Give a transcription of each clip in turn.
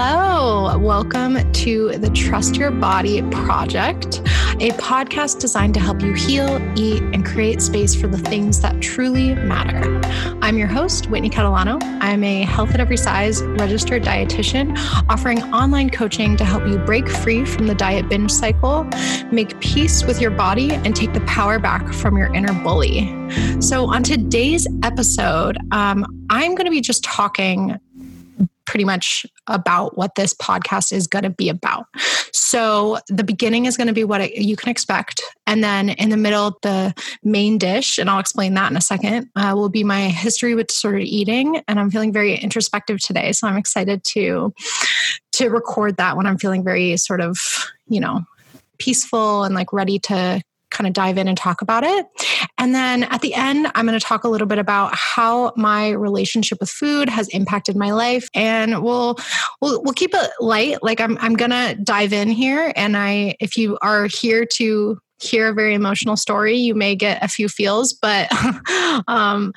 Hello, welcome to the Trust Your Body Project, a podcast designed to help you heal, eat, and create space for the things that truly matter. I'm your host, Whitney Catalano. I'm a health at every size registered dietitian offering online coaching to help you break free from the diet binge cycle, make peace with your body, and take the power back from your inner bully. So, on today's episode, um, I'm going to be just talking pretty much about what this podcast is going to be about. So, the beginning is going to be what you can expect. And then in the middle, the main dish, and I'll explain that in a second, uh, will be my history with disordered eating. And I'm feeling very introspective today. So, I'm excited to, to record that when I'm feeling very sort of, you know, peaceful and like ready to kind of dive in and talk about it. And then at the end, I'm going to talk a little bit about how my relationship with food has impacted my life. And we'll we'll we'll keep it light. Like I'm I'm going to dive in here and I if you are here to hear a very emotional story, you may get a few feels, but um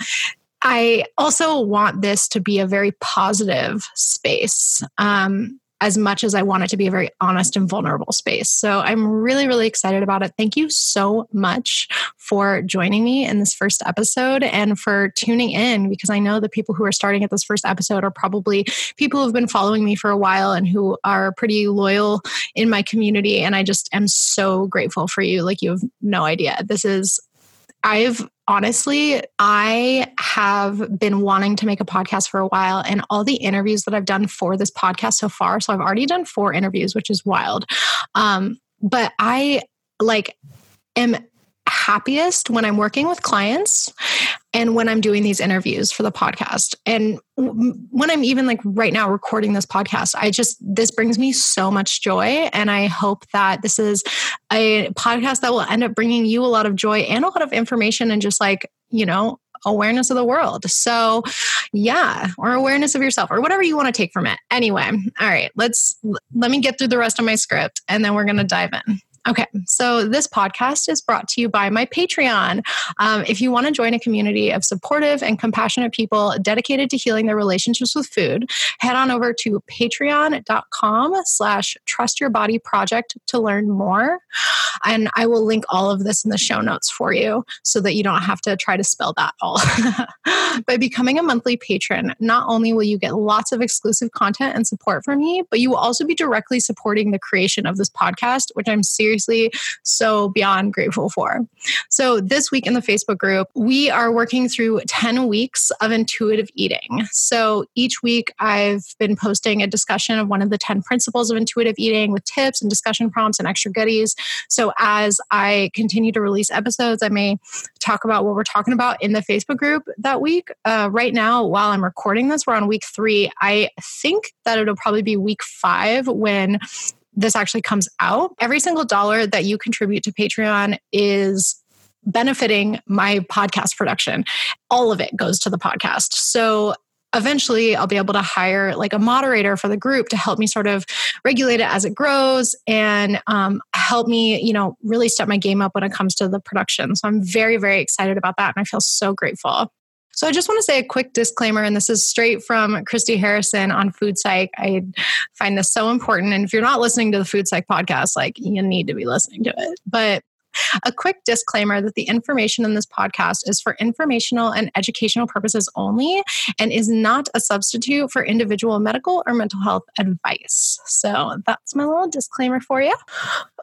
I also want this to be a very positive space. Um, as much as I want it to be a very honest and vulnerable space. So I'm really, really excited about it. Thank you so much for joining me in this first episode and for tuning in because I know the people who are starting at this first episode are probably people who have been following me for a while and who are pretty loyal in my community. And I just am so grateful for you. Like, you have no idea. This is I've honestly, I have been wanting to make a podcast for a while, and all the interviews that I've done for this podcast so far. So I've already done four interviews, which is wild. Um, but I like am happiest when I'm working with clients and when I'm doing these interviews for the podcast. And when I'm even like right now recording this podcast, I just, this brings me so much joy. And I hope that this is a podcast that will end up bringing you a lot of joy and a lot of information and just like, you know, awareness of the world. So, yeah, or awareness of yourself or whatever you want to take from it. Anyway, all right, let's let me get through the rest of my script and then we're going to dive in. Okay, so this podcast is brought to you by my Patreon. Um, if you want to join a community of supportive and compassionate people dedicated to healing their relationships with food, head on over to patreon.com slash trust your body project to learn more. And I will link all of this in the show notes for you so that you don't have to try to spell that all. By becoming a monthly patron, not only will you get lots of exclusive content and support from me, but you will also be directly supporting the creation of this podcast, which I'm seriously seriously so beyond grateful for. So, this week in the Facebook group, we are working through 10 weeks of intuitive eating. So, each week I've been posting a discussion of one of the 10 principles of intuitive eating with tips and discussion prompts and extra goodies. So, as I continue to release episodes, I may talk about what we're talking about in the Facebook group that week. Uh, right now, while I'm recording this, we're on week three. I think that it'll probably be week five when this actually comes out. Every single dollar that you contribute to Patreon is benefiting my podcast production. All of it goes to the podcast. So eventually I'll be able to hire like a moderator for the group to help me sort of regulate it as it grows and um, help me, you know, really step my game up when it comes to the production. So I'm very, very excited about that. And I feel so grateful. So I just want to say a quick disclaimer, and this is straight from Christy Harrison on Food Psych. I find this so important. And if you're not listening to the Food Psych podcast, like you need to be listening to it. But a quick disclaimer that the information in this podcast is for informational and educational purposes only and is not a substitute for individual medical or mental health advice. So that's my little disclaimer for you.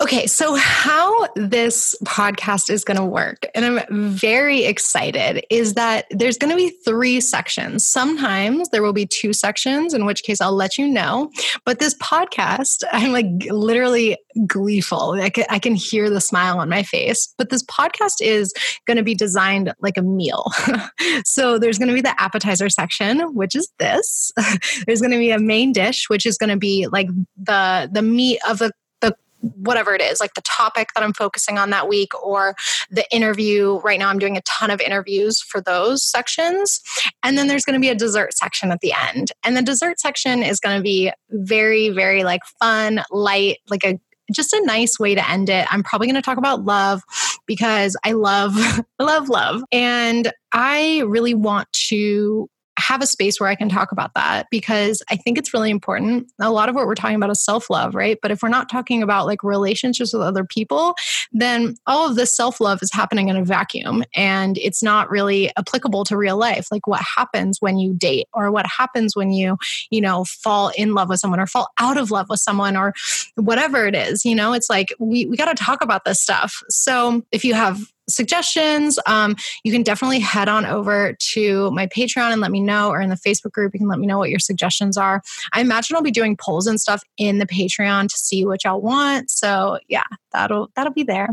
Okay, so how this podcast is going to work, and I'm very excited, is that there's going to be three sections. Sometimes there will be two sections, in which case I'll let you know. But this podcast, I'm like literally gleeful. I can, I can hear the smile on my face. But this podcast is going to be designed like a meal. so there's going to be the appetizer section, which is this. there's going to be a main dish, which is going to be like the the meat of the the whatever it is, like the topic that I'm focusing on that week or the interview. Right now, I'm doing a ton of interviews for those sections. And then there's going to be a dessert section at the end. And the dessert section is going to be very, very like fun, light, like a just a nice way to end it. I'm probably going to talk about love because I love, love love. And I really want to have a space where I can talk about that because I think it's really important. A lot of what we're talking about is self love, right? But if we're not talking about like relationships with other people, then all of this self love is happening in a vacuum and it's not really applicable to real life. Like what happens when you date or what happens when you, you know, fall in love with someone or fall out of love with someone or whatever it is, you know, it's like we, we got to talk about this stuff. So if you have suggestions, um, you can definitely head on over to my Patreon and let me know, or in the Facebook group, you can let me know what your suggestions are. I imagine I'll be doing polls and stuff in the Patreon to see what y'all want. So yeah, that'll that'll be there.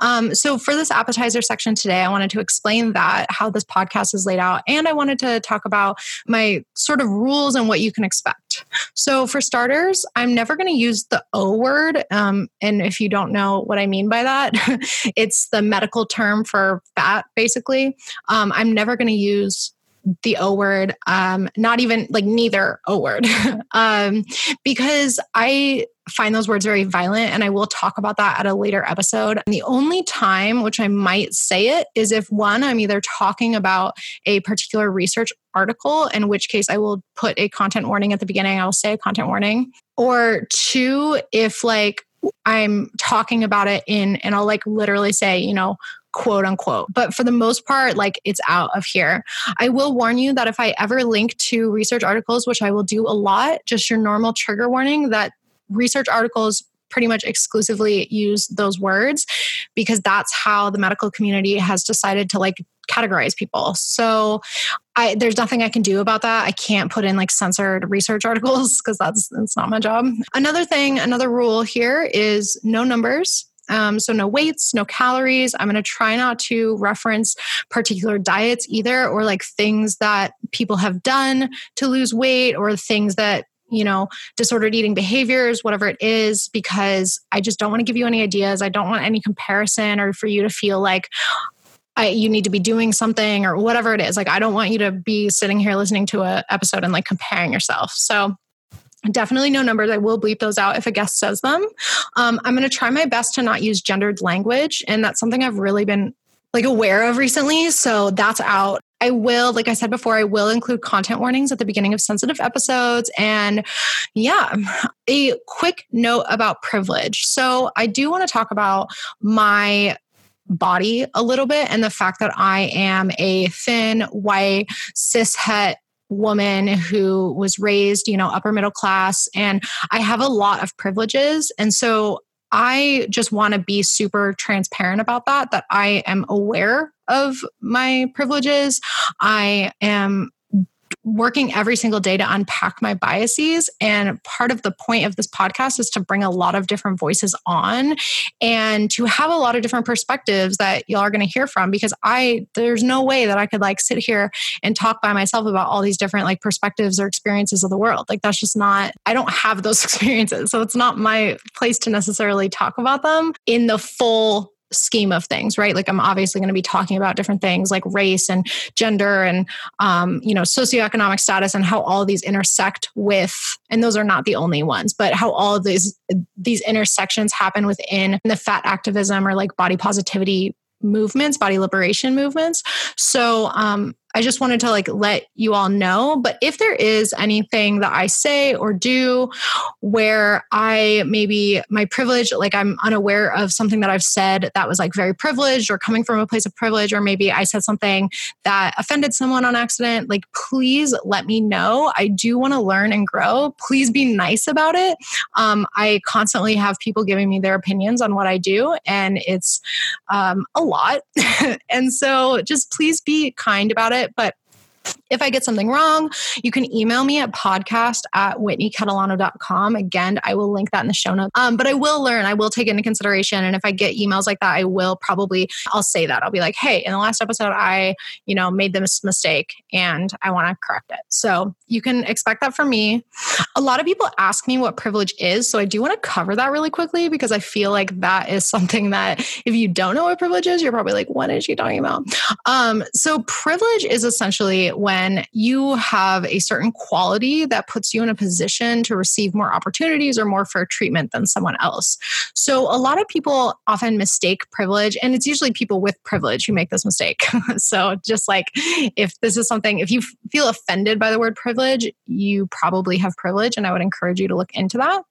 Um, so, for this appetizer section today, I wanted to explain that, how this podcast is laid out, and I wanted to talk about my sort of rules and what you can expect. So, for starters, I'm never going to use the O word. Um, and if you don't know what I mean by that, it's the medical term for fat, basically. Um, I'm never going to use the O word, um, not even like neither O word, um, because I find those words very violent and I will talk about that at a later episode. And the only time which I might say it is if one, I'm either talking about a particular research article, in which case I will put a content warning at the beginning, I'll say a content warning, or two, if like I'm talking about it in, and I'll like literally say, you know, quote unquote. But for the most part, like it's out of here. I will warn you that if I ever link to research articles, which I will do a lot, just your normal trigger warning that research articles pretty much exclusively use those words because that's how the medical community has decided to like categorize people. So I, there's nothing I can do about that. I can't put in like censored research articles because that's that's not my job. Another thing, another rule here is no numbers. Um, so, no weights, no calories. I'm going to try not to reference particular diets either, or like things that people have done to lose weight, or things that you know, disordered eating behaviors, whatever it is, because I just don't want to give you any ideas. I don't want any comparison or for you to feel like I, you need to be doing something or whatever it is. Like, I don't want you to be sitting here listening to an episode and like comparing yourself. So, Definitely no numbers. I will bleep those out if a guest says them. Um, I'm going to try my best to not use gendered language. And that's something I've really been like aware of recently. So that's out. I will, like I said before, I will include content warnings at the beginning of sensitive episodes. And yeah, a quick note about privilege. So I do want to talk about my body a little bit and the fact that I am a thin, white, cis het woman who was raised, you know, upper middle class, and I have a lot of privileges. And so I just want to be super transparent about that, that I am aware of my privileges. I am working every single day to unpack my biases. And part of the point of this podcast is to bring a lot of different voices on and to have a lot of different perspectives that y'all are going to hear from because I, there's no way that I could like sit here and talk by myself about all these different like perspectives or experiences of the world. Like that's just not, I don't have those experiences. So it's not my place to necessarily talk about them in the full scheme of things, right? Like I'm obviously going to be talking about different things like race and gender and um, you know socioeconomic status and how all these intersect with, and those are not the only ones, but how all these these intersections happen within the fat activism or like body positivity movements, body liberation movements. So um, I just wanted to like let you all know. But if there is anything that I say or do where I maybe my privilege, like I'm unaware of something that I've said that was like very privileged or coming from a place of privilege, or maybe I said something that offended someone on accident, like please let me know. I do want to learn and grow. Please be nice about it. Um, I constantly have people giving me their opinions on what I do, and it's um, a lot. and so just please be kind about it it. But if I get something wrong, you can email me at podcast at whitneycatalano.com. Again, I will link that in the show notes. Um, but I will learn, I will take into consideration. And if I get emails like that, I will probably, I'll say that. I'll be like, hey, in the last episode, I, you know, made this mistake and I want to correct it. So you can expect that from me. A lot of people ask me what privilege is. So I do want to cover that really quickly because I feel like that is something that if you don't know what privilege is, you're probably like, what is she talking about? Um, so privilege is essentially when when you have a certain quality that puts you in a position to receive more opportunities or more fair treatment than someone else. So a lot of people often mistake privilege, and it's usually people with privilege who make this mistake. so just like if this is something, if you feel offended by the word privilege, you probably have privilege, and I would encourage you to look into that.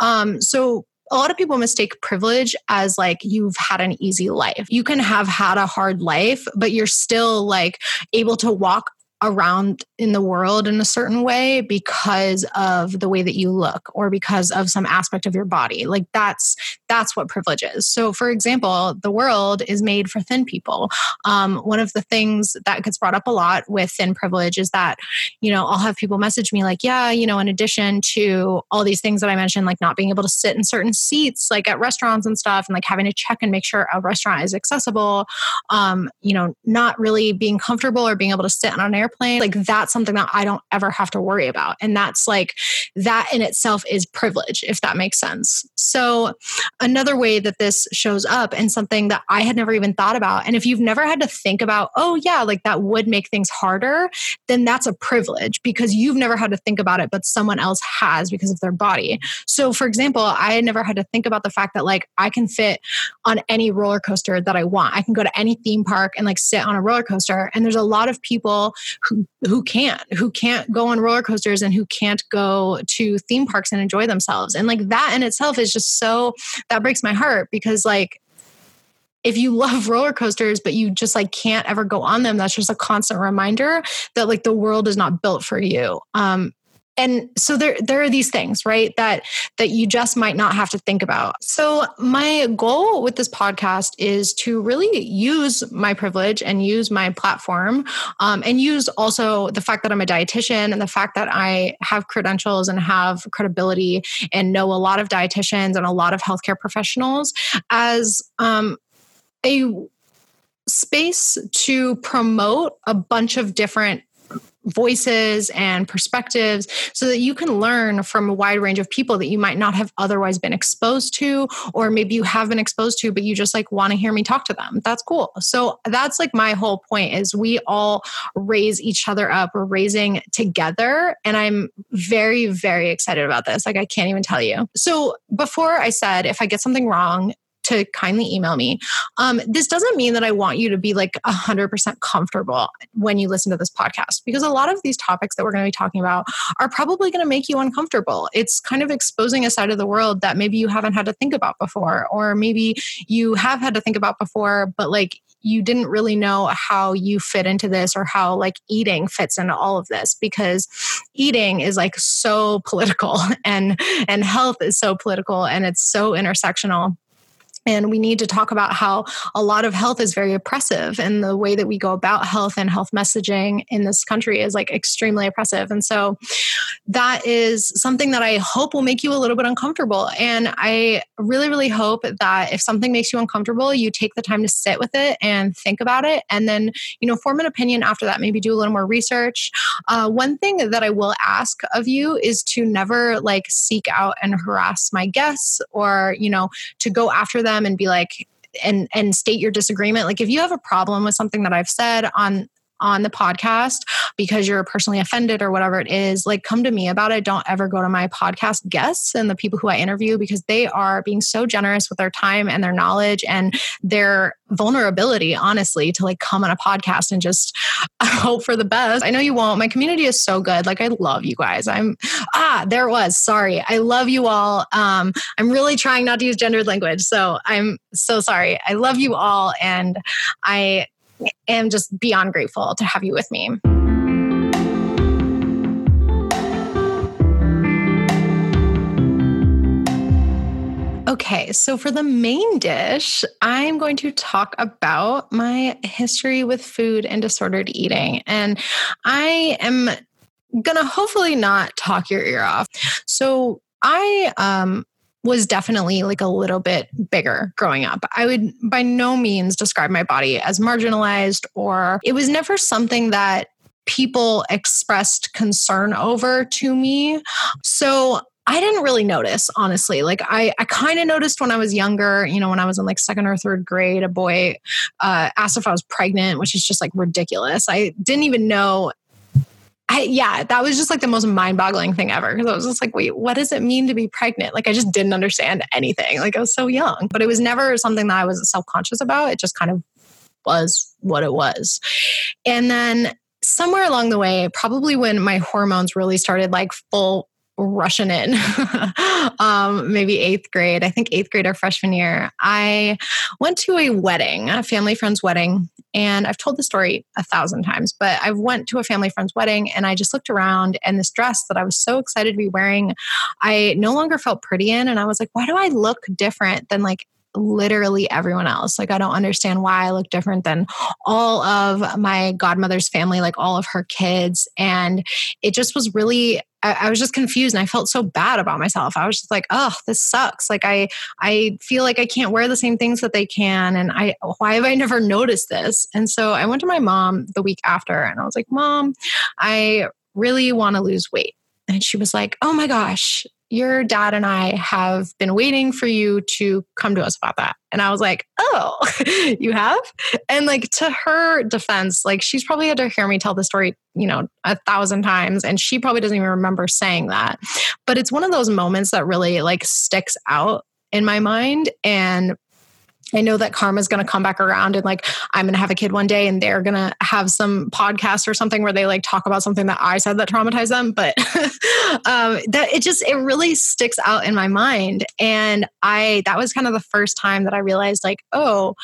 Um, so a lot of people mistake privilege as like you've had an easy life. You can have had a hard life, but you're still like able to walk around in the world in a certain way because of the way that you look or because of some aspect of your body. Like that's that's what privilege is. So for example the world is made for thin people. Um, one of the things that gets brought up a lot with thin privilege is that you know i'll have people message me like yeah you know in addition to all these things that i mentioned like not being able to sit in certain seats like at restaurants and stuff and like having to check and make sure a restaurant is accessible um, you know not really being comfortable or being able to sit on an air airplane, like that's something that I don't ever have to worry about. And that's like, that in itself is privilege, if that makes sense. So, another way that this shows up and something that I had never even thought about, and if you've never had to think about, oh, yeah, like that would make things harder, then that's a privilege because you've never had to think about it, but someone else has because of their body. So, for example, I never had to think about the fact that like I can fit on any roller coaster that I want. I can go to any theme park and like sit on a roller coaster. And there's a lot of people who, who can't, who can't go on roller coasters and who can't go to theme parks and enjoy themselves. And like that in itself is just so, that breaks my heart because like, if you love roller coasters but you just like can't ever go on them that's just a constant reminder that like the world is not built for you um and so there there are these things right that that you just might not have to think about. So my goal with this podcast is to really use my privilege and use my platform um, and use also the fact that i'm a dietitian and the fact that i have credentials and have credibility and know a lot of dietitians and a lot of healthcare professionals as um, a space to promote a bunch of different voices and perspectives so that you can learn from a wide range of people that you might not have otherwise been exposed to or maybe you have been exposed to but you just like want to hear me talk to them. That's cool. So that's like my whole point is we all raise each other up. We're raising together and i'm very very excited about this. Like i can't even tell you. So before i said if i get something wrong to kindly email me. Um, this doesn't mean that I want you to be like 100% comfortable when you listen to this podcast, because a lot of these topics that we're going to be talking about are probably going to make you uncomfortable. It's kind of exposing a side of the world that maybe you haven't had to think about before, or maybe you have had to think about before, but like you didn't really know how you fit into this or how like eating fits into all of this because eating is like so political and and health is so political and it's so intersectional and we need to talk about how a lot of health is very oppressive and the way that we go about health and health messaging in this country is like extremely oppressive. And so that is something that i hope will make you a little bit uncomfortable. And i really really hope that if something makes you uncomfortable you take the time to sit with it and think about it. And then you know form an opinion after that. Maybe do a little more research. Uh, one thing that i will ask of you is to never like seek out and harass my guests or you know to go after them them and be like and and state your disagreement. Like if you have a problem with something that i've said on on the podcast because you're personally offended or whatever it is, like come to me about it. Don't ever go to my podcast guests and the people who I interview because they are being so generous with their time and their knowledge and their vulnerability, honestly, to like come on a podcast and just hope for the best. I know you won't. My community is so good. Like I love you guys. I'm ah, there was. Sorry. I love you all. Um, I'm really trying not to use gendered language. So I'm so sorry. I love you all and I am just beyond grateful to have you with me. Okay, so for the main dish, I'm going to talk about my history with food and disordered eating. And I am gonna hopefully not talk your ear off. So I um was definitely like a little bit bigger growing up. I would by no means describe my body as marginalized or it was never something that people expressed concern over to me. So I didn't really notice, honestly. Like I, I kind of noticed when I was younger, you know, when I was in like second or third grade, a boy uh, asked if I was pregnant, which is just like ridiculous. I didn't even know I, yeah, that was just like the most mind boggling thing ever. Cause I was just like, wait, what does it mean to be pregnant? Like, I just didn't understand anything. Like, I was so young, but it was never something that I was self conscious about. It just kind of was what it was. And then somewhere along the way, probably when my hormones really started like full rushing in um, maybe eighth grade i think eighth grade or freshman year i went to a wedding a family friend's wedding and i've told the story a thousand times but i went to a family friend's wedding and i just looked around and this dress that i was so excited to be wearing i no longer felt pretty in and i was like why do i look different than like literally everyone else. Like, I don't understand why I look different than all of my godmother's family, like all of her kids. And it just was really, I, was just confused and I felt so bad about myself. I was just like, oh, this sucks. Like, I, I feel like I can't wear the same things that they can. And I, why have I never noticed this? And so I went to my mom the week after and I was like, Mom, I really want to lose weight. And she was like, Oh my gosh, your dad and I have been waiting for you to come to us about that. And I was like, oh, you have? And like to her defense, like she's probably had to hear me tell the story, you know, a thousand times. And she probably doesn't even remember saying that. But it's one of those moments that really like sticks out in my mind. And I know that karma's going to come back around and like I'm going to have a kid one day and they're going to have some podcast or something where they like talk about something that I said that traumatized them. But um, that it just, it really sticks out in my mind. And I, that was kind of the first time that I realized like, oh,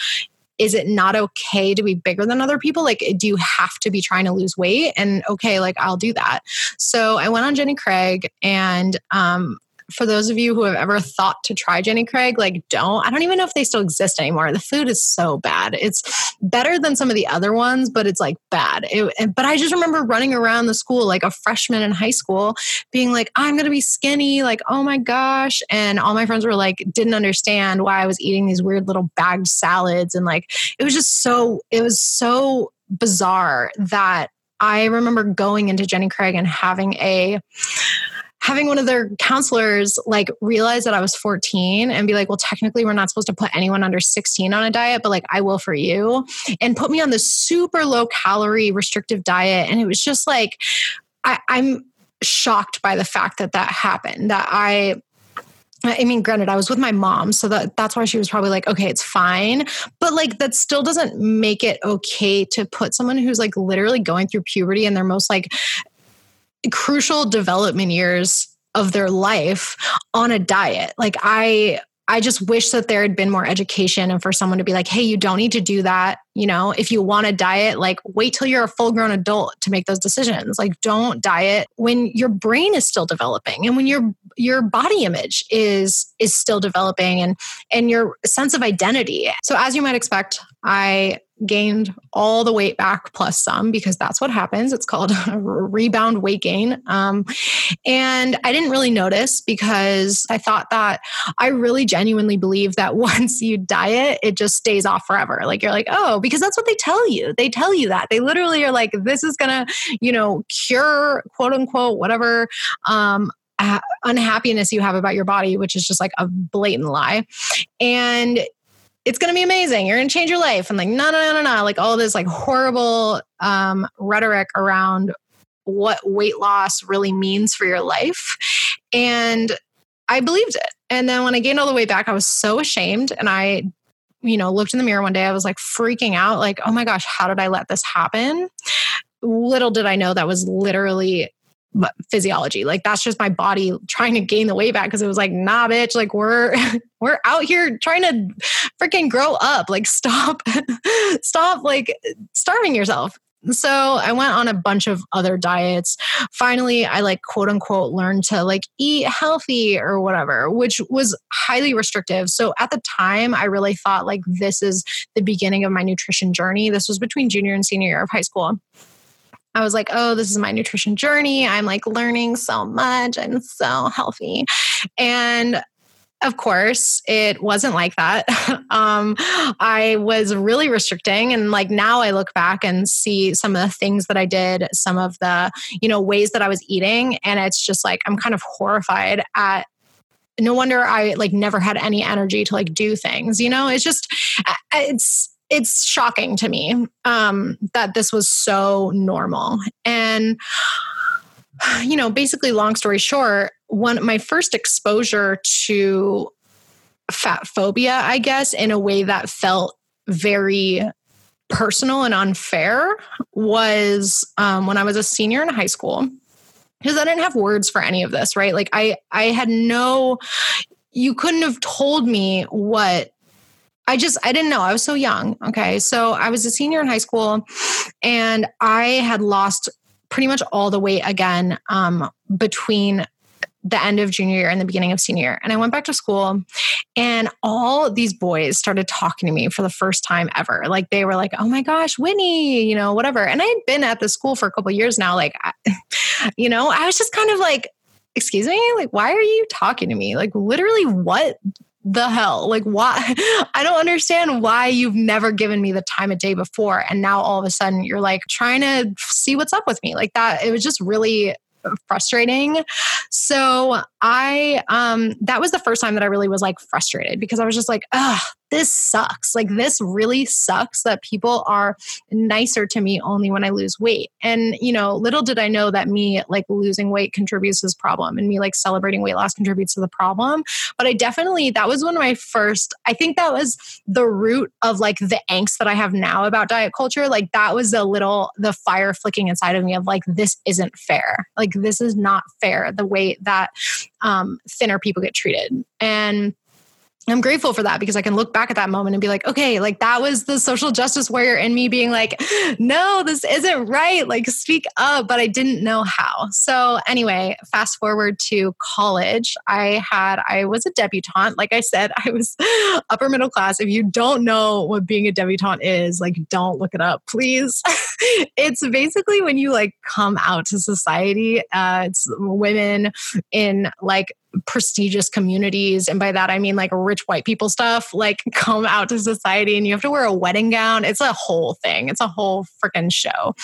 is it not okay to be bigger than other people? Like, do you have to be trying to lose weight? And okay, like I'll do that. So I went on Jenny Craig and um, for those of you who have ever thought to try Jenny Craig, like don't. I don't even know if they still exist anymore. The food is so bad. It's better than some of the other ones, but it's like bad. It, but I just remember running around the school like a freshman in high school, being like, I'm gonna be skinny. Like, oh my gosh. And all my friends were like, didn't understand why I was eating these weird little bagged salads. And like, it was just so, it was so bizarre that I remember going into Jenny Craig and having a having one of their counselors like realize that I was 14 and be like, well, technically, we're not supposed to put anyone under 16 on a diet, but like, I will for you, and put me on this super low calorie restrictive diet. And it was just like, I, I'm shocked by the fact that that happened, that I I mean, granted, I was with my mom, so that that's why she was probably like, okay, it's fine. But like that still doesn't make it okay to put someone who's like literally going through puberty and their most like crucial development years of their life on a diet. Like I I just wish that there had been more education and for someone to be like, hey, you don't need to do that. You know, if you want to diet, like wait till you're a full grown adult to make those decisions. Like don't diet when your brain is still developing and when your your body image is is still developing and and your sense of identity. So as you might expect, I gained all the weight back plus some because that's what happens. It's called a rebound weight gain. Um, and I didn't really notice because I thought that I really genuinely believe that once you diet, it just stays off forever. Like you're like, oh, because that's what they tell you. They tell you that. They literally are like, this is going to, you know, cure quote unquote whatever um, unhappiness you have about your body, which is just like a blatant lie. And it's going to be amazing. You're going to change your life. And like, no, no, no, no, no. Like all this like horrible um, rhetoric around what weight loss really means for your life. And I believed it. And then when I gained all the way back, I was so ashamed. And I, you know, looked in the mirror one day, I was like freaking out, like, oh my gosh, how did I let this happen? Little did I know that was literally physiology. Like that's just my body trying to gain the weight back because it was like, nah, bitch, like we're we're out here trying to freaking grow up. Like stop, stop like starving yourself. So I went on a bunch of other diets. Finally, I like quote unquote learned to like eat healthy or whatever, which was highly restrictive. So at the time, I really thought like this is the beginning of my nutrition journey. This was between junior and senior year of high school. I was like, oh, this is my nutrition journey. I'm like learning so much. I'm so healthy. And of course, it wasn't like that. um, I was really restricting. And like now I look back and see some of the things that I did, some of the, you know, ways that I was eating. And it's just like, I'm kind of horrified at no wonder I like never had any energy to like do things, you know, it's just, it's, it's shocking to me um, that this was so normal. And you know, basically, long story short, one my first exposure to fat phobia, I guess, in a way that felt very personal and unfair was um, when I was a senior in high school because I didn't have words for any of this, right? Like I I had no you couldn't have told me what I just I didn't know. I was so young. Okay. So I was a senior in high school and I had lost pretty much all the weight again um, between the end of junior year and the beginning of senior year. And I went back to school and all these boys started talking to me for the first time ever. Like they were like, oh my gosh, Winnie, you know, whatever. And I had been at the school for a couple years now. Like, you know, I was just kind of like, excuse me, like, why are you talking to me? Like, literally, what the hell? Like, why? I don't understand why you've never given me the time of day before. And now all of a sudden you're like trying to see what's up with me. Like, that, it was just really frustrating. So I um that was the first time that I really was like frustrated because I was just like, ugh, this sucks. Like this really sucks that people are nicer to me only when I lose weight. And you know, little did I know that me like losing weight contributes to this problem and me like celebrating weight loss contributes to the problem. But I definitely that was one of my first, I think that was the root of like the angst that I have now about diet culture. Like that was a little the fire flicking inside of me of like this isn't fair. Like this is not fair the way that um, thinner people get treated. And I'm grateful for that because I can look back at that moment and be like, okay, like that was the social justice warrior in me being like, no, this isn't right. Like, speak up. But I didn't know how. So, anyway, fast forward to college. I had, I was a debutante. Like I said, I was upper middle class. If you don't know what being a debutante is, like, don't look it up, please. it's basically when you like come out to society, uh, it's women in like prestigious communities. And by that i mean like rich white people stuff like come out to society and you have to wear a wedding gown. It's a whole thing. It's a whole freaking show.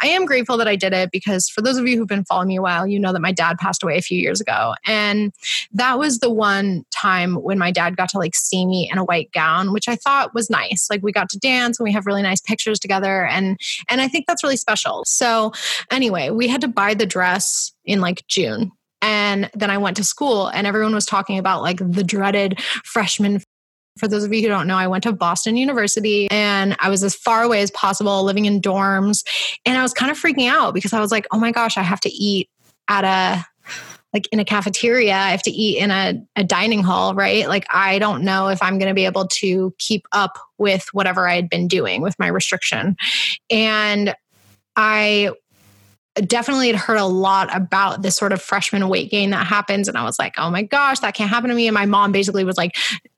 I am grateful that i did it because for those of you who've been following me a while you know that my dad passed away a few years ago. And that was the one time when my dad got to like see me in a white gown which i thought was nice. Like we got to dance and we have really nice pictures together. And and i think that's really special. So anyway we had to buy the dress in like june and then I went to school and everyone was talking about like the dreaded freshman for those of you who don't know, I went to Boston University and I was as far away as possible, living in dorms. And I was kind of freaking out because I was like, oh my gosh, I have to eat at a like in a cafeteria, I have to eat in a, a dining hall, right? Like, I don't know if I'm going to be able to keep up with whatever I had been doing with my restriction. And I definitely had heard a lot about this sort of freshman weight gain that happens. And I was like, oh my gosh, that can't happen to me. And my mom basically was like,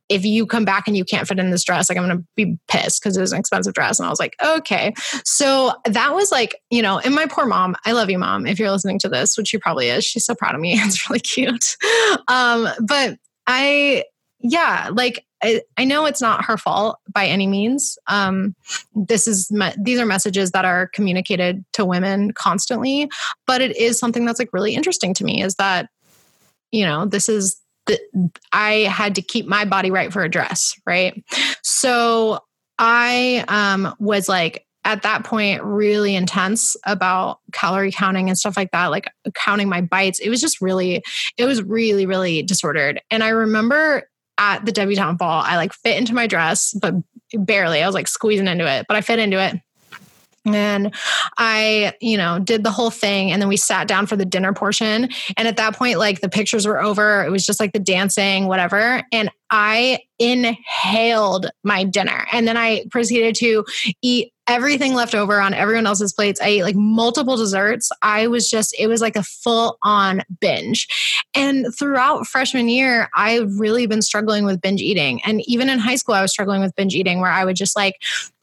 if you come back and you can't fit in this dress, like I'm to be pissed because it was an expensive dress. And I was like, okay. So that was like, you know, and my poor mom, I love you, mom, if you're listening to this, which she probably is. She's so proud of me. It's really cute. Um, but I, yeah, like I, I know it's not her fault by any means. Um, this is me- these are messages that are communicated to women constantly, but it is something that's like really interesting to me. Is that you know this is the, I had to keep my body right for a dress, right? So I um, was like at that point really intense about calorie counting and stuff like that like counting my bites it was just really it was really really disordered and i remember at the debutante ball. I like fit into my dress, but barely. I was like squeezing into it, but I fit into it. And I, you know, did the whole thing. And then we sat down for the dinner portion. And at that point, like the pictures were over. It was just like the dancing, whatever. And I inhaled my dinner. And then I proceeded to eat everything left over on everyone else's plates. I ate like multiple desserts. I was just, it was like a full on binge. And throughout freshman year, I've really been struggling with binge eating. And even in high school, I was struggling with binge eating where I would just like,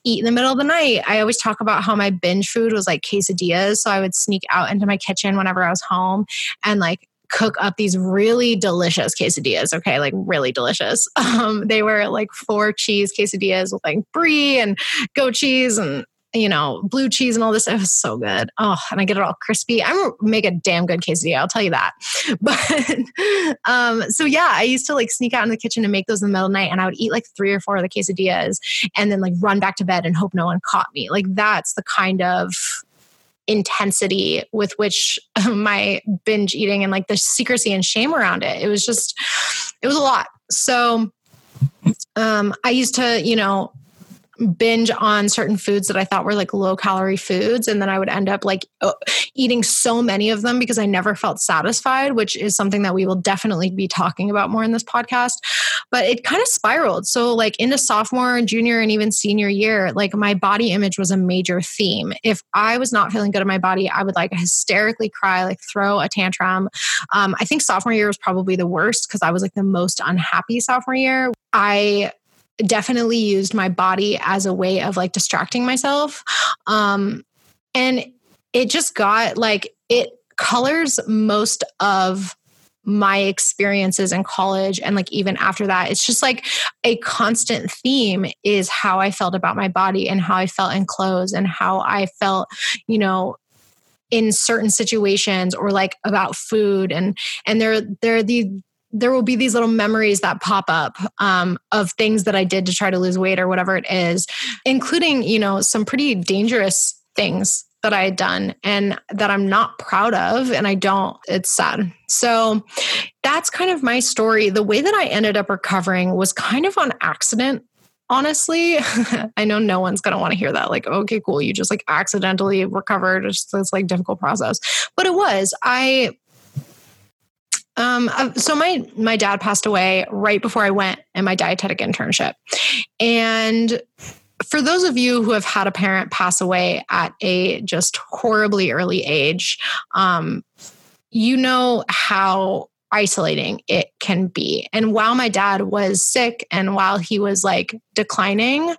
eat in the middle of the night. I always talk about how my binge food was like quesadillas. So I would sneak out into my kitchen whenever I was home and like cook up these really delicious quesadillas. Okay, like really delicious. Um, they were like four cheese quesadillas with like brie and goat cheese and you know blue cheese and all this. It was so good. Oh, and I get it all crispy. I make a damn good quesadilla. I'll tell you that. But um, so yeah, I used to like sneak out in the kitchen and make those in the middle of the night, and I would eat like three or four of the quesadillas, and then like run back to bed and hope no one caught me. Like that's the kind of intensity with which my binge eating and like the secrecy and shame around it. It was just, it was a lot. So um, I used to, you know, binge on certain foods that I thought were like low calorie foods. And then I would end up like eating so many of them because I never felt satisfied, which is something that we will definitely be talking about more in this podcast. But it kind of spiraled. So, like into sophomore junior and even senior year, like my body image was a major theme. If I was not feeling good in my body, I would like hysterically cry, like throw a tantrum. Um, I think sophomore year was probably the worst because I was like the most unhappy sophomore year. I definitely used my body as a way of like distracting myself. Um, and it just got like, it colors most of my experiences in college and like even after that it's just like a constant theme is how i felt about my body and how i felt in clothes and how i felt you know in certain situations or like about food and and there there are the there will be these little memories that pop up um, of things that I did to try to lose weight or whatever it is, including, you know, some pretty dangerous things that I had done and that I'm not proud of. And I don't, it's sad. So that's kind of my story. The way that I ended up recovering was kind of on accident. Honestly, I know no one's going to want to hear that. Like, okay, cool. You just like accidentally recovered. It's, it's like difficult process. But it was. I um, uh, so my my dad passed away right before I went in my dietetic internship, and for those of you who have had a parent pass away at a just horribly early age, um, you know how isolating it can be. And while my dad was sick and while he was like declining,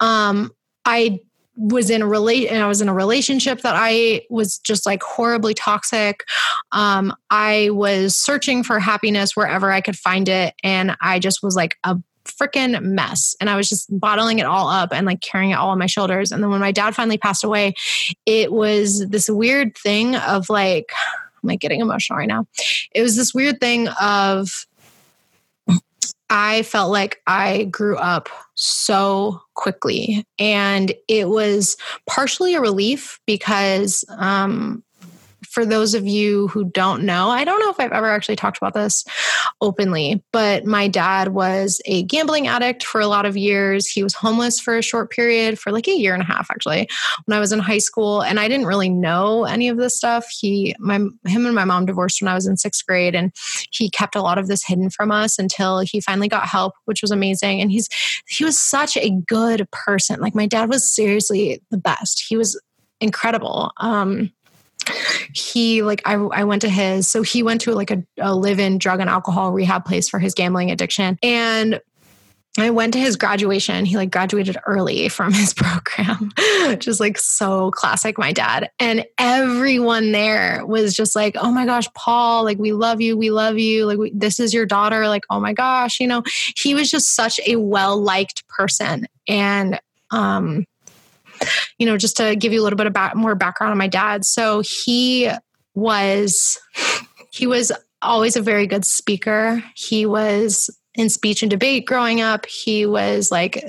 um, I was in a relate and I was in a relationship that I was just like horribly toxic. Um, I was searching for happiness wherever I could find it. And I just was like a freaking mess. And I was just bottling it all up and like carrying it all on my shoulders. And then when my dad finally passed away, it was this weird thing of like, I'm like getting emotional right now. It was this weird thing of I felt like I grew up so quickly. And it was partially a relief because um, for those of you who don't know, I don't know if I've ever actually talked about this openly, but my dad was a gambling addict for a lot of years. He was homeless for a short period, for like a year and a half actually, when I was in high school. And I didn't really know any of this stuff. He, my, him and my mom divorced when I was in sixth grade, and he kept a lot of this hidden from us until he finally got help, which was amazing. And he's, he was such a good person. Like my dad was seriously the best. He was incredible. Um, he like I, I went to his so he went to like a, a live-in drug and alcohol rehab place for his gambling addiction and I went to his graduation. He like graduated early from his program, which is like so classic my dad. And everyone there was just like, "Oh my gosh, Paul, like we love you. We love you. Like we, this is your daughter. Like, oh my gosh, you know." He was just such a well-liked person and um you know, just to give you a little bit of back, more background on my dad. So he was, he was always a very good speaker. He was in speech and debate growing up. He was like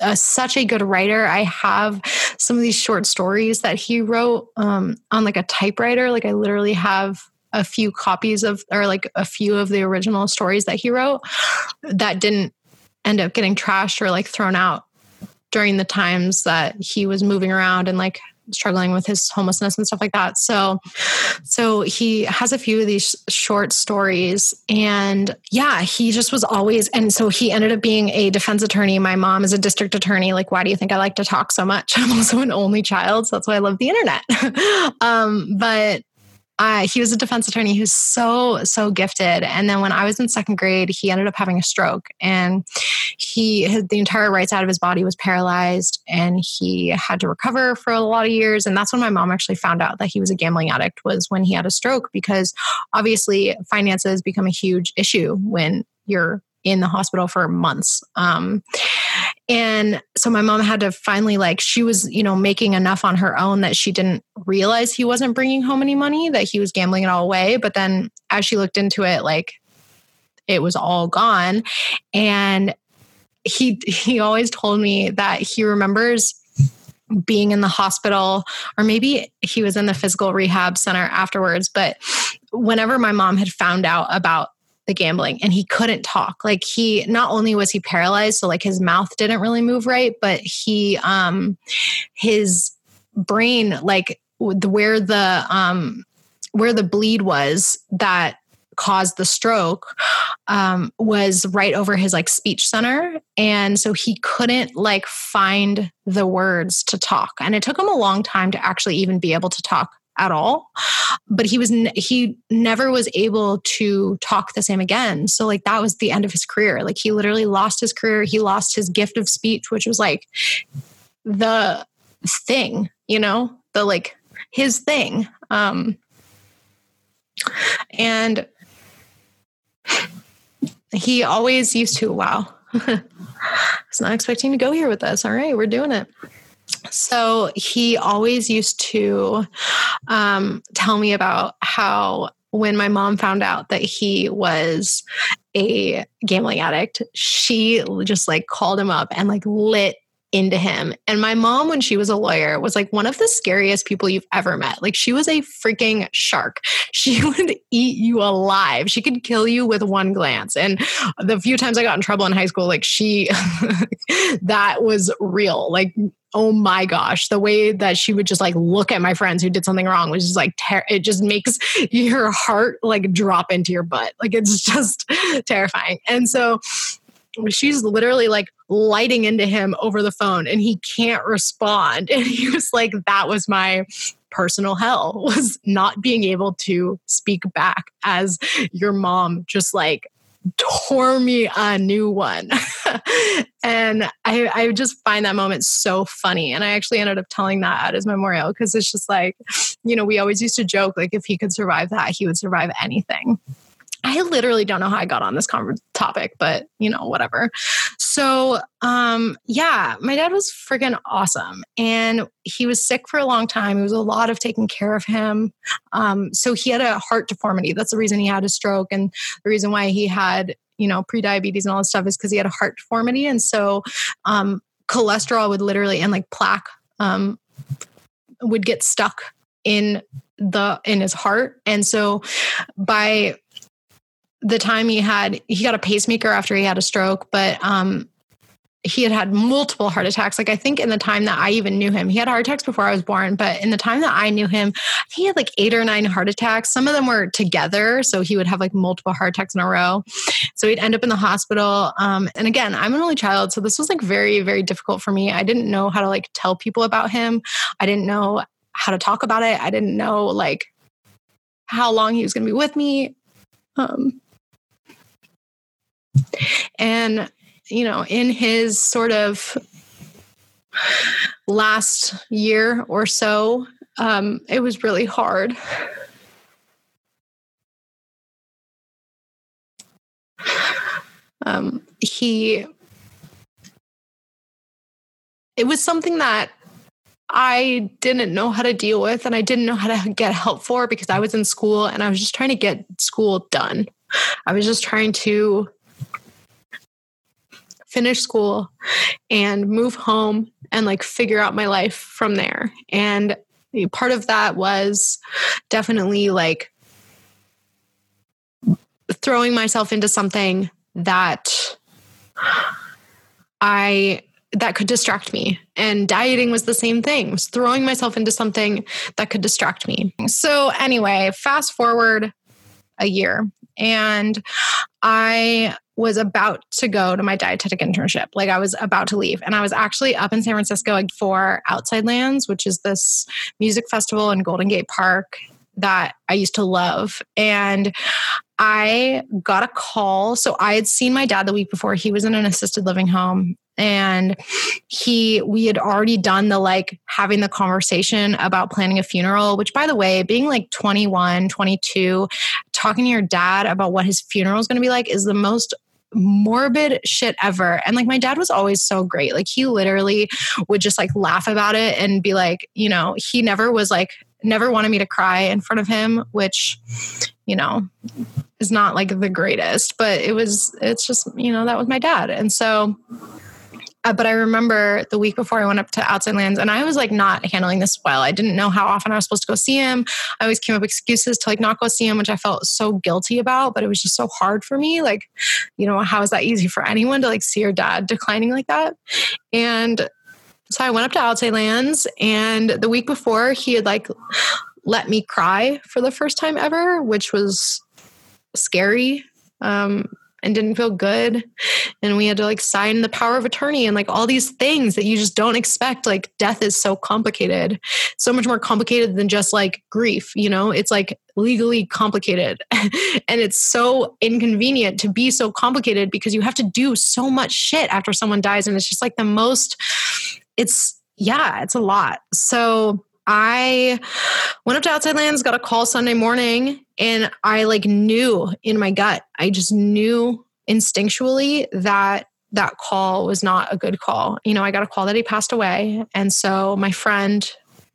a, such a good writer. I have some of these short stories that he wrote um, on like a typewriter. Like I literally have a few copies of, or like a few of the original stories that he wrote that didn't end up getting trashed or like thrown out during the times that he was moving around and like struggling with his homelessness and stuff like that. So so he has a few of these short stories and yeah, he just was always and so he ended up being a defense attorney. My mom is a district attorney. Like why do you think I like to talk so much? I'm also an only child, so that's why I love the internet. um but uh, he was a defense attorney. Who's so so gifted. And then when i was in second grade he ended up having a stroke and he his, the entire right side of his body was paralyzed and he had to recover for a lot of years. And that's when my mom actually found out that he was a gambling addict was when he had a stroke because obviously finances become a huge issue when you're in the hospital for months. Um, and so my mom had to finally like she was you know making enough on her own that she didn't realize he wasn't bringing home any money that he was gambling it all away but then as she looked into it like it was all gone and he he always told me that he remembers being in the hospital, or maybe he was in the physical rehab center afterwards. But whenever my mom had found out about the gambling and he couldn't talk. Like he not only was he paralyzed so like his mouth didn't really move right but he um his brain like where the um where the bleed was that caused the stroke um, was right over his like speech center and so he couldn't like find the words to talk. And it took him a long time to actually even be able to talk at all. But he was he never was able to talk the same again. So like that was the end of his career. Like he literally lost his career. He lost his gift of speech which was like the thing you know? The like his thing. Um and he always used to, wow. I was not expecting to go here with us. All right, we're doing it. So he always used to um, tell me about how when my mom found out that he was a gambling addict, she just like called him up and like lit into him. And my mom, when she was a lawyer, was like one of the scariest people you've ever met. Like she was a freaking shark. She would eat you alive. She could kill you with one glance. And the few times I got in trouble in high school, like she, that was real. Like, oh my gosh, the way that she would just like look at my friends who did something wrong was just like, ter- it just makes your heart like drop into your butt. Like it's just terrifying. And so, she's literally like lighting into him over the phone and he can't respond and he was like that was my personal hell was not being able to speak back as your mom just like tore me a new one. and I, I just find that moment so funny. And I actually ended up telling that at his memorial because it's just like, you know, we always used to joke like if he could survive that, he would survive anything. I literally don't know how I got on this topic, but you know, whatever. So, um, yeah, my dad was freaking awesome. And he was sick for a long time. It was a lot of taking care of him. Um, so he had a heart deformity. That's the reason he had a stroke. And the reason why he had, you know, pre-diabetes and all this stuff is because he had a heart deformity. And so um, cholesterol would literally and like plaque um, would get stuck in the in his heart. And so by the time he had he got a pacemaker after he had a stroke but um he had had multiple heart attacks. Like I think in the time that I even knew him, he had heart attacks before I was born. But in the time that I knew him, he had like eight or nine heart attacks. Some of them were together, so he would have like multiple heart attacks in a row. So he'd end up in the hospital. Um, and again, I'm an only child, so this was like very, very difficult for me. I didn't know how to like tell people about him. I didn't know how to talk about it. I didn't know like how long he was going to be with me. Um, and, you know, in his sort of last year or so, um, it was really hard. Um, he, it was something that I didn't know how to deal with and I didn't know how to get help for because I was in school and I was just trying to get school done. I was just trying to finish school and move home and like figure out my life from there. And part of that was definitely like throwing myself into something that I that could distract me. And dieting was the same thing. Was throwing myself into something that could distract me. So anyway, fast forward a year and I was about to go to my dietetic internship. Like I was about to leave. And I was actually up in San Francisco for Outside Lands, which is this music festival in Golden Gate Park that I used to love. And I got a call. So I had seen my dad the week before. He was in an assisted living home. And he, we had already done the like having the conversation about planning a funeral, which by the way, being like 21, 22, talking to your dad about what his funeral is going to be like is the most morbid shit ever. And like my dad was always so great. Like he literally would just like laugh about it and be like, you know, he never was like never wanted me to cry in front of him, which, you know, is not like the greatest, but it was it's just, you know, that was my dad. And so Uh, but I remember the week before I went up to Outside Lands and I was like not handling this well. I didn't know how often I was supposed to go see him. I always came up with excuses to like not go see him, which I felt so guilty about, but it was just so hard for me. Like, you know, how is that easy for anyone to like see your dad declining like that? And so I went up to Outside Lands and the week before he had like let me cry for the first time ever, which was scary. Um, and didn't feel good. And we had to like sign the power of attorney and like all these things that you just don't expect. Like death is so complicated, so much more complicated than just like grief, you know? It's like legally complicated. and it's so inconvenient to be so complicated because you have to do so much shit after someone dies. And it's just like the most, it's, yeah, it's a lot. So I went up to Outside Lands, got a call Sunday morning, and I like knew in my gut, I just knew instinctually that that call was not a good call. You know, I got a call that he passed away. And so my friend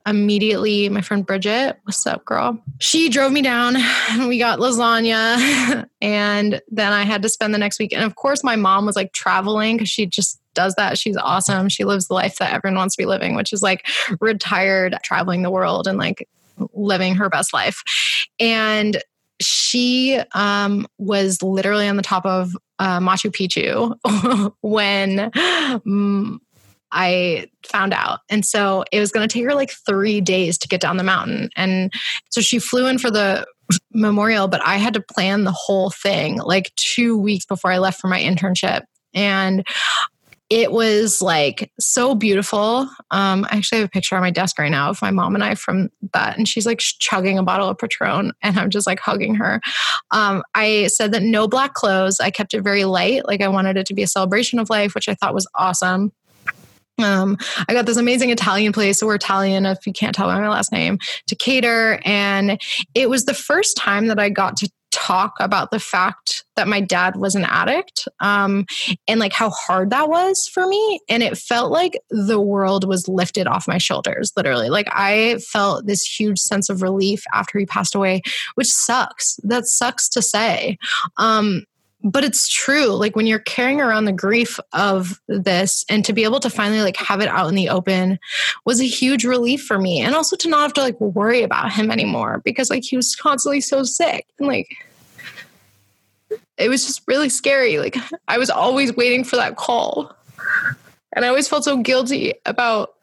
immediately, my friend Bridget, what's up, girl? She drove me down and we got lasagna. and then I had to spend the next week. And of course, my mom was like traveling because she just does that. She's awesome. She lives the life that everyone wants to be living, which is like retired, traveling the world and like living her best life. And she um, was literally on the top of uh, Machu Picchu when um, I found out. And so it was going to take her like three days to get down the mountain. And so she flew in for the memorial, but I had to plan the whole thing like two weeks before I left for my internship. And it was like so beautiful. Um, I actually have a picture on my desk right now of my mom and I from that, and she's like chugging a bottle of Patron, and I'm just like hugging her. Um, I said that no black clothes. I kept it very light, like I wanted it to be a celebration of life, which I thought was awesome. Um, I got this amazing Italian place. So we're Italian, if you can't tell by my last name, to cater. And it was the first time that I got to talk about the fact that my dad was an addict um, and like how hard that was for me. And it felt like the world was lifted off my shoulders, literally. Like I felt this huge sense of relief after he passed away, which sucks. That sucks to say. Um, but it's true like when you're carrying around the grief of this and to be able to finally like have it out in the open was a huge relief for me and also to not have to like worry about him anymore because like he was constantly so sick and like it was just really scary like i was always waiting for that call and i always felt so guilty about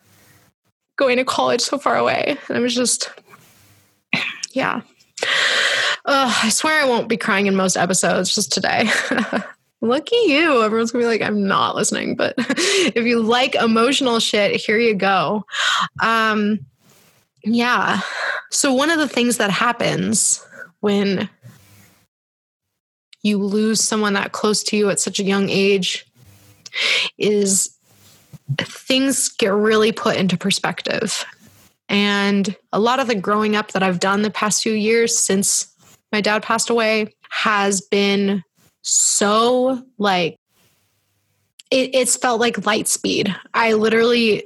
going to college so far away and i was just yeah uh, I swear I won't be crying in most episodes, just today. Lucky you. Everyone's gonna be like, I'm not listening. But if you like emotional shit, here you go. Um, yeah. So, one of the things that happens when you lose someone that close to you at such a young age is things get really put into perspective. And a lot of the growing up that I've done the past few years since my dad passed away has been so like it, it's felt like light speed. I literally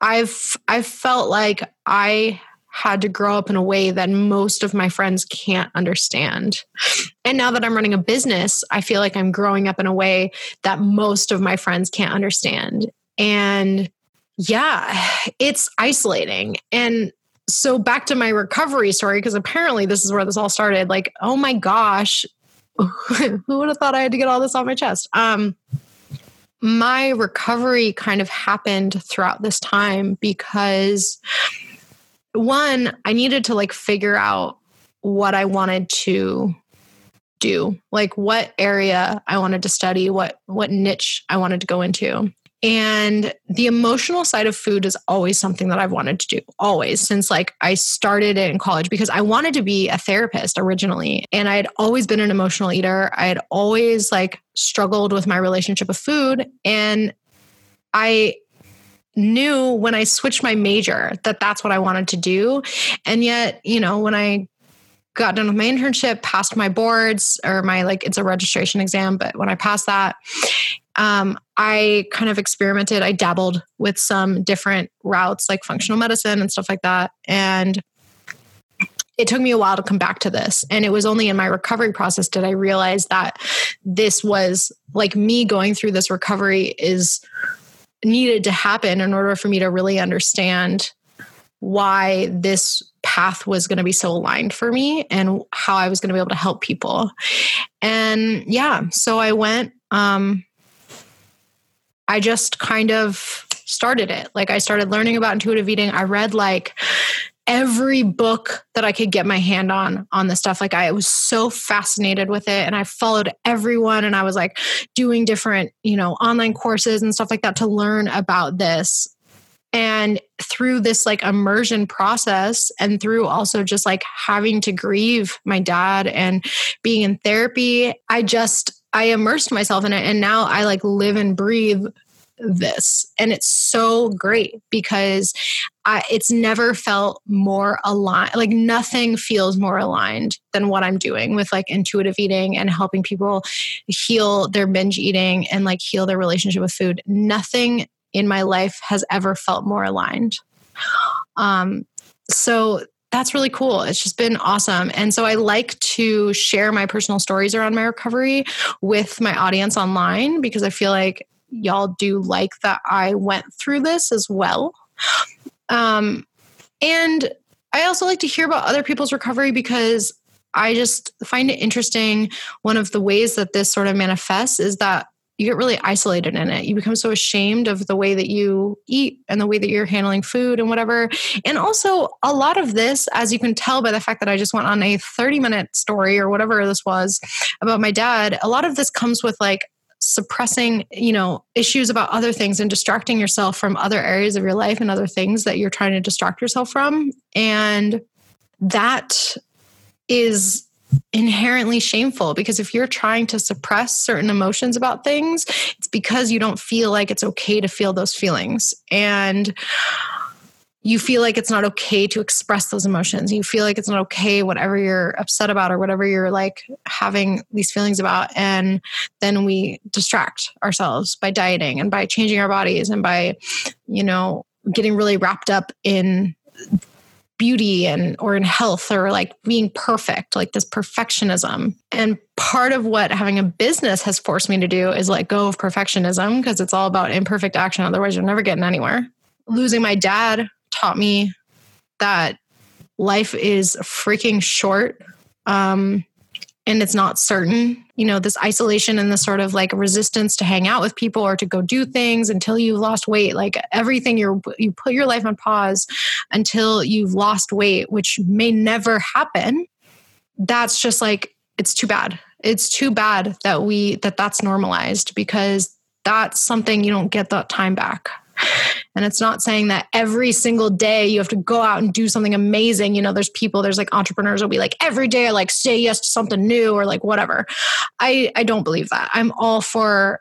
I've I've felt like I had to grow up in a way that most of my friends can't understand. And now that I'm running a business, I feel like I'm growing up in a way that most of my friends can't understand. And yeah, it's isolating. And so back to my recovery story because apparently this is where this all started. Like oh my gosh who would have thought i had to get all this off my chest? Um my recovery kind of happened throughout this time because one i needed to like figure out what i wanted to do like what area i wanted to study what what niche i wanted to go into and the emotional side of food is always something that I've wanted to do, always since like I started it in college because I wanted to be a therapist originally. And I had always been an emotional eater. I had always like struggled with my relationship with food. And I knew when I switched my major that that's what I wanted to do. And yet, you know, when I got done with my internship, passed my boards or my like it's a registration exam, but when I passed that, um, I kind of experimented. I dabbled with some different routes like functional medicine and stuff like that. And it took me a while to come back to this. And it was only in my recovery process did I realize that this was like me going through this recovery is needed to happen in order for me to really understand why this path was going to be so aligned for me and how I was going to be able to help people. And yeah, so I went um I just kind of started it. Like I started learning about intuitive eating. I read like every book that I could get my hand on on the stuff. Like I was so fascinated with it and I followed everyone and I was like doing different, you know, online courses and stuff like that to learn about this. And through this like immersion process and through also just like having to grieve my dad and being in therapy, I just I immersed myself in it and now I like live and breathe this. And it's so great because I, it's never felt more aligned like nothing feels more aligned than what i'm doing with like intuitive eating and helping people heal their binge eating and like heal their relationship with food. Nothing in my life has ever felt more aligned. Um so that's really cool. It's just been awesome. And so I like to share my personal stories around my recovery with my audience online because I feel like y'all do like that I went through this as well. Um, and I also like to hear about other people's recovery because I just find it interesting. One of the ways that this sort of manifests is that you get really isolated in it. You become so ashamed of the way that you eat and the way that you're handling food and whatever. And also, a lot of this, as you can tell by the fact that I just went on a 30 minute story or whatever this was about my dad, a lot of this comes with like suppressing you know issues about other things and distracting yourself from other areas of your life and other things that you're trying to distract yourself from and that is inherently shameful because if you're trying to suppress certain emotions about things it's because you don't feel like it's okay to feel those feelings and you feel like it's not okay to express those emotions. You feel like it's not okay, whatever you're upset about or whatever you're like having these feelings about. And then we distract ourselves by dieting and by changing our bodies and by, you know, getting really wrapped up in beauty and or in health or like being perfect like this perfectionism and part of what having a business has forced me to do is let go of perfectionism because it's all about imperfect action otherwise you're never getting anywhere losing my dad taught me that life is freaking short um, and it's not certain. You know, this isolation and the sort of like resistance to hang out with people or to go do things until you've lost weight, like everything you're, you put your life on pause until you've lost weight, which may never happen. That's just like, it's too bad. It's too bad that we, that that's normalized because that's something you don't get that time back. And it's not saying that every single day you have to go out and do something amazing. You know, there's people, there's like entrepreneurs will be like, every day I like say yes to something new or like whatever. I, I don't believe that. I'm all for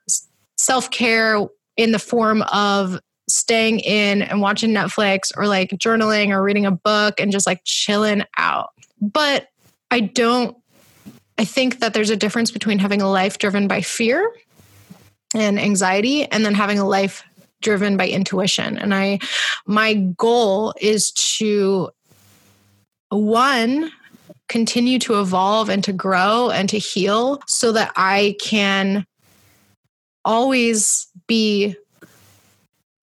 self care in the form of staying in and watching Netflix or like journaling or reading a book and just like chilling out. But I don't, I think that there's a difference between having a life driven by fear and anxiety and then having a life driven by intuition. And I, my goal is to, one, continue to evolve and to grow and to heal so that I can always be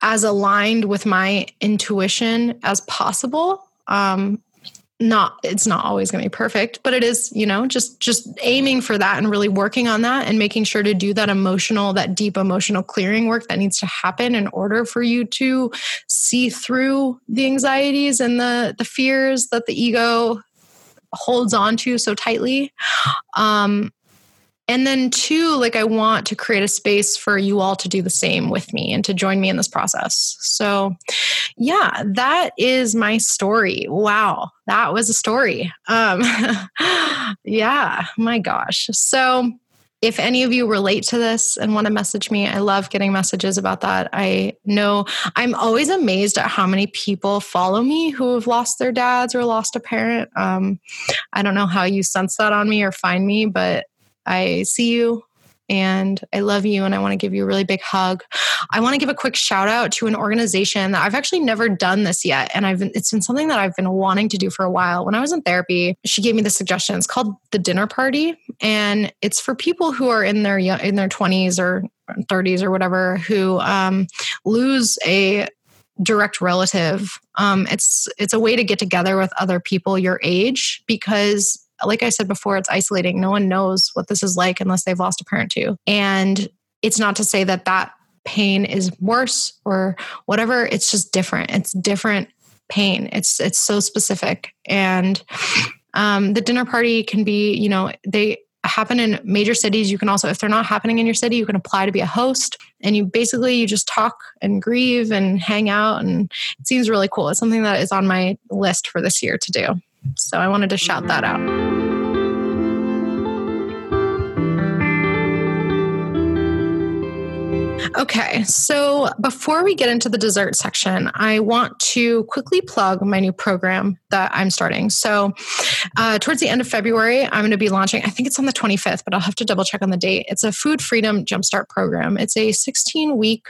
as aligned with my intuition as possible. Um, not it's not always going to be perfect but it is you know just just aiming for that and really working on that and making sure to do that emotional that deep emotional clearing work that needs to happen in order for you to see through the anxieties and the the fears that the ego holds on to so tightly. Um and then, two, like I want to create a space for you all to do the same with me and to join me in this process. So, yeah, that is my story. Wow, that was a story. Um, yeah, my gosh. So, if any of you relate to this and want to message me, I love getting messages about that. I know I'm always amazed at how many people follow me who have lost their dads or lost a parent. Um, I don't know how you sense that on me or find me, but I see you and I love you and I want to give you a really big hug. I want to give a quick shout out to an organization that I've actually never done this yet and I've it's been something that I've been wanting to do for a while. When I was in therapy, she gave me the suggestion. It's called the dinner party and it's for people who are in their in their 20s or 30s or whatever who um, lose a direct relative um, it's it's a way to get together with other people your age because like i said before it's isolating. No one knows what this is like unless they've lost a parent too. And it's not to say that that pain is worse or whatever. It's just different. It's different pain. It's it's so specific. And um, the dinner party can be you know they happen in major cities. You can also if they're not happening in your city you can apply to be a host. And you basically you just talk and grieve and hang out. And it seems really cool. It's something that is on my list for this year to do so i wanted to shout that out Okay, so before we get into the dessert section, I want to quickly plug my new program that I'm starting. So, uh, towards the end of February, I'm going to be launching, I think it's on the 25th, but I'll have to double check on the date. It's a food freedom jumpstart program. It's a 16 week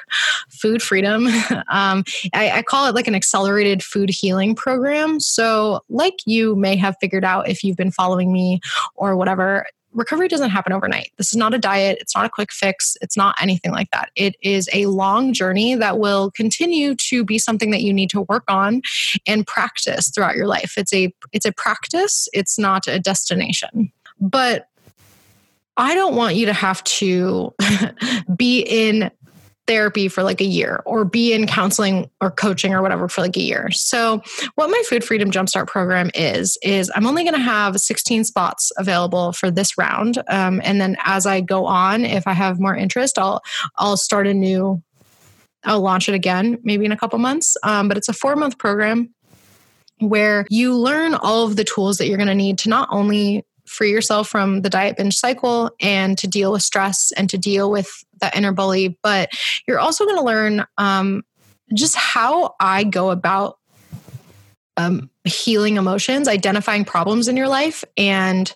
food freedom. um, I, I call it like an accelerated food healing program. So, like you may have figured out if you've been following me or whatever, recovery doesn't happen overnight. This is not a diet, it's not a quick fix, it's not anything like that. It is a long journey that will continue to be something that you need to work on and practice throughout your life. It's a it's a practice, it's not a destination. But I don't want you to have to be in therapy for like a year or be in counseling or coaching or whatever for like a year. So, what my Food Freedom Jumpstart program is, is I'm only going to have 16 spots available for this round. Um, and then as I go on, if I have more interest, I'll, I'll start a new, I'll launch it again, maybe in a couple months. Um, but it's a four month program where you learn all of the tools that you're going to need to not only free yourself from the diet binge cycle and to deal with stress and to deal with that inner bully, but you're also going to learn um, just how I go about um, healing emotions, identifying problems in your life, and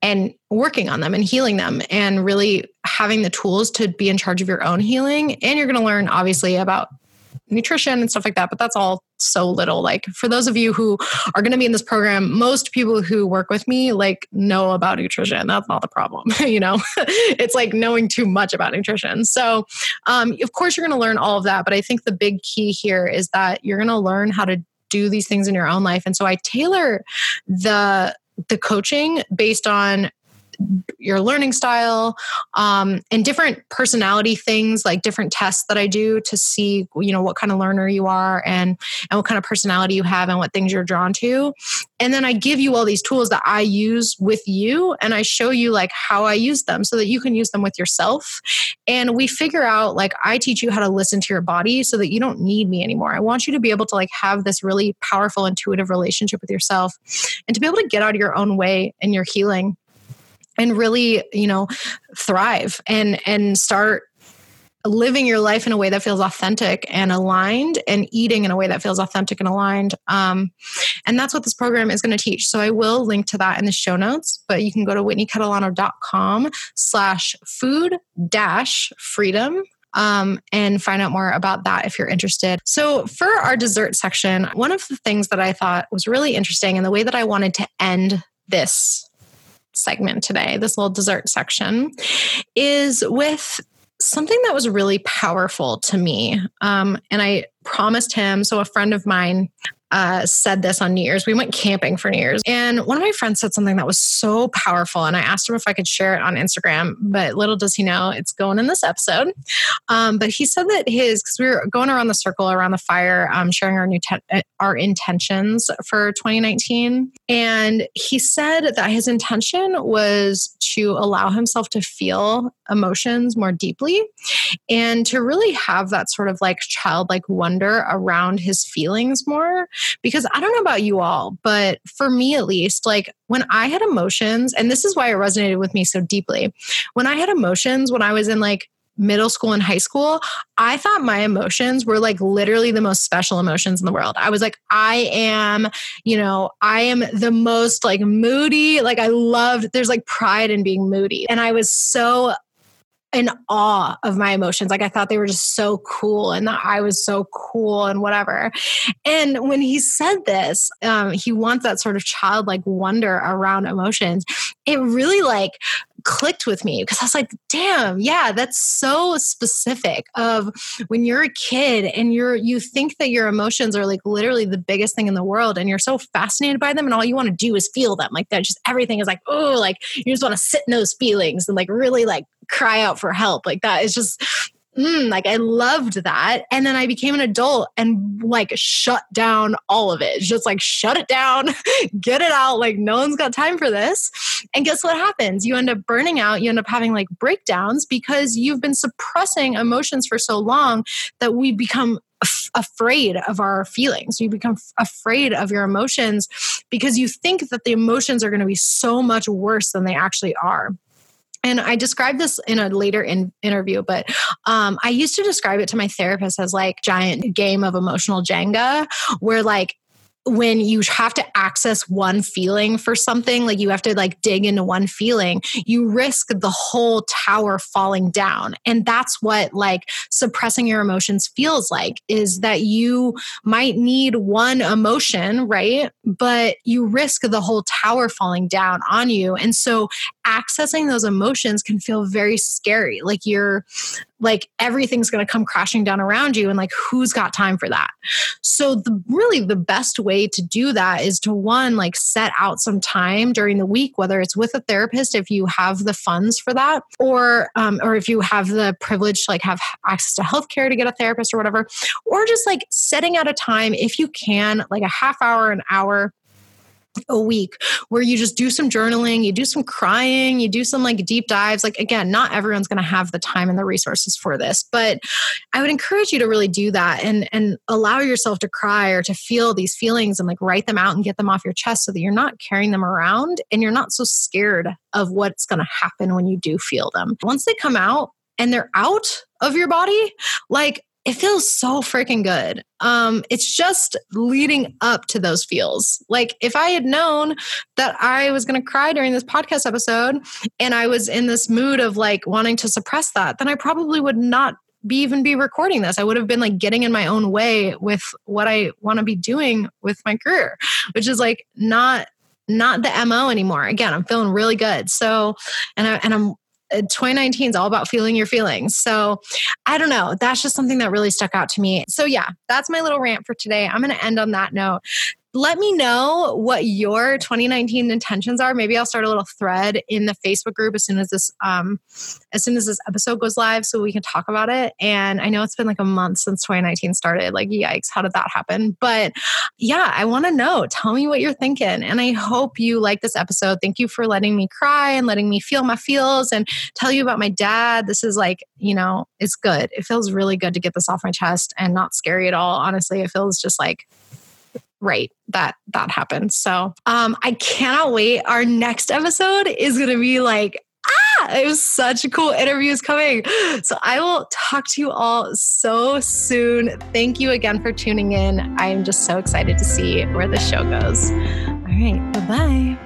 and working on them and healing them and really having the tools to be in charge of your own healing. And you're going to learn obviously about nutrition and stuff like that but that's all so little. Like for those of you who are going to be in this program most people who work with me like know about nutrition. That's not the problem you know? It's like knowing too much about nutrition. So um, of course you're going to learn all of that but i think the big key here is that you're going to learn how to do these things in your own life. And so i tailor the the coaching based on your learning style um, and different personality things like different tests that i do to see you know what kind of learner you are and and what kind of personality you have and what things you're drawn to. And then i give you all these tools that i use with you and i show you like how i use them so that you can use them with yourself. And we figure out like i teach you how to listen to your body so that you don't need me anymore. I want you to be able to like have this really powerful intuitive relationship with yourself and to be able to get out of your own way in your healing and really you know thrive and and start living your life in a way that feels authentic and aligned and eating in a way that feels authentic and aligned um, and that's what this program is going to teach so i will link to that in the show notes but you can go to whitneycatalano.com slash food dash freedom um, and find out more about that if you're interested. So, for our dessert section, one of the things that I thought was really interesting and the way that I wanted to end this segment today, this little dessert section, is with something that was really powerful to me. Um, and I promised him, so a friend of mine uh, said this on New Year's. We went camping for New Year's, and one of my friends said something that was so powerful. And I asked him if I could share it on Instagram, but little does he know it's going in this episode. Um, but he said that his, because we were going around the circle around the fire, um, sharing our new te- uh, our intentions for 2019, and he said that his intention was to allow himself to feel emotions more deeply and to really have that sort of like childlike wonder around his feelings more because I don't know about you all, but for me at least, like when I had emotions, and this is why it resonated with me so deeply, when I had emotions when I was in like middle school and high school, I thought my emotions were like literally the most special emotions in the world. I was like, I am, you know, I am the most like moody. Like I loved, there's like pride in being moody. And I was so in awe of my emotions. Like I thought they were just so cool and that I was so cool and whatever. And when he said this, um, he wants that sort of childlike wonder around emotions. It really like clicked with me because I was like, damn, yeah, that's so specific of when you're a kid and you're you think that your emotions are like literally the biggest thing in the world and you're so fascinated by them and all you want to do is feel them. Like that just everything is like, oh, like you just want to sit in those feelings and like really like cry out for help. Like that is just mm, like I loved that. And then I became an adult and like shut down all of it. Just like shut it down, get it out. Like no one's got time for this. And guess what happens? You end up burning out. You end up having like breakdowns because you've been suppressing emotions for so long that we become afraid of our feelings. You become f- afraid of your emotions because you think that the emotions are going to be so much worse than they actually are and I described this in a later in, interview, but um, I used to describe it to my therapist as like giant game of emotional Jenga, where like when you have to access one feeling for something like you have to like dig into one feeling you risk the whole tower falling down. And that's what like suppressing your emotions feels like is that you might need one emotion right? But you risk the whole tower falling down on you. And so accessing those emotions can feel very scary. Like you're like everything's going to come crashing down around you and like who's got time for that? So the really the best way to do that is to one like set out some time during the week whether it's with a therapist if you have the funds for that or um, or if you have the privilege to like have access to healthcare to get a therapist or whatever or just like setting out a time if you can like a half hour an hour a week where you just do some journaling, you do some crying, you do some like deep dives. Like, again, not everyone's going to have the time and the resources for this, but I would encourage you to really do that and, and allow yourself to cry or to feel these feelings and like write them out and get them off your chest so that you're not carrying them around and you're not so scared of what's going to happen when you do feel them. Once they come out, and they're out of your body, like it feels so freaking good. Um, it's just leading up to those feels. Like if I had known that I was going to cry during this podcast episode and I was in this mood of like wanting to suppress that, then I probably would not be even be recording this. I would have been like getting in my own way with what I want to be doing with my career, which is like not not the mo anymore again i'm feeling really good so and i and i'm Uh, 2019 is all about feeling your feelings. So I don't know. That's just something that really stuck out to me. So yeah, that's my little rant for today. I'm going to end on that note let me know what your 2019 intentions are. Maybe I'll start a little thread in the Facebook group as soon as this um as soon as this episode goes live so we can talk about it. And I know it's been like a month since 2019 started. Like yikes, how did that happen? But yeah, I want to know. Tell me what you're thinking. And I hope you like this episode. Thank you for letting me cry and letting me feel my feels and tell you about my dad. This is like, you know, it's good. It feels really good to get this off my chest and not scary at all. Honestly, it feels just like right that that happens. So um i cannot wait. Our next episode is gonna be like ah it was such a cool interview is coming. So i will talk to you all so soon. Thank you again for tuning in. I'm just so excited to see where the show goes. All right bye-bye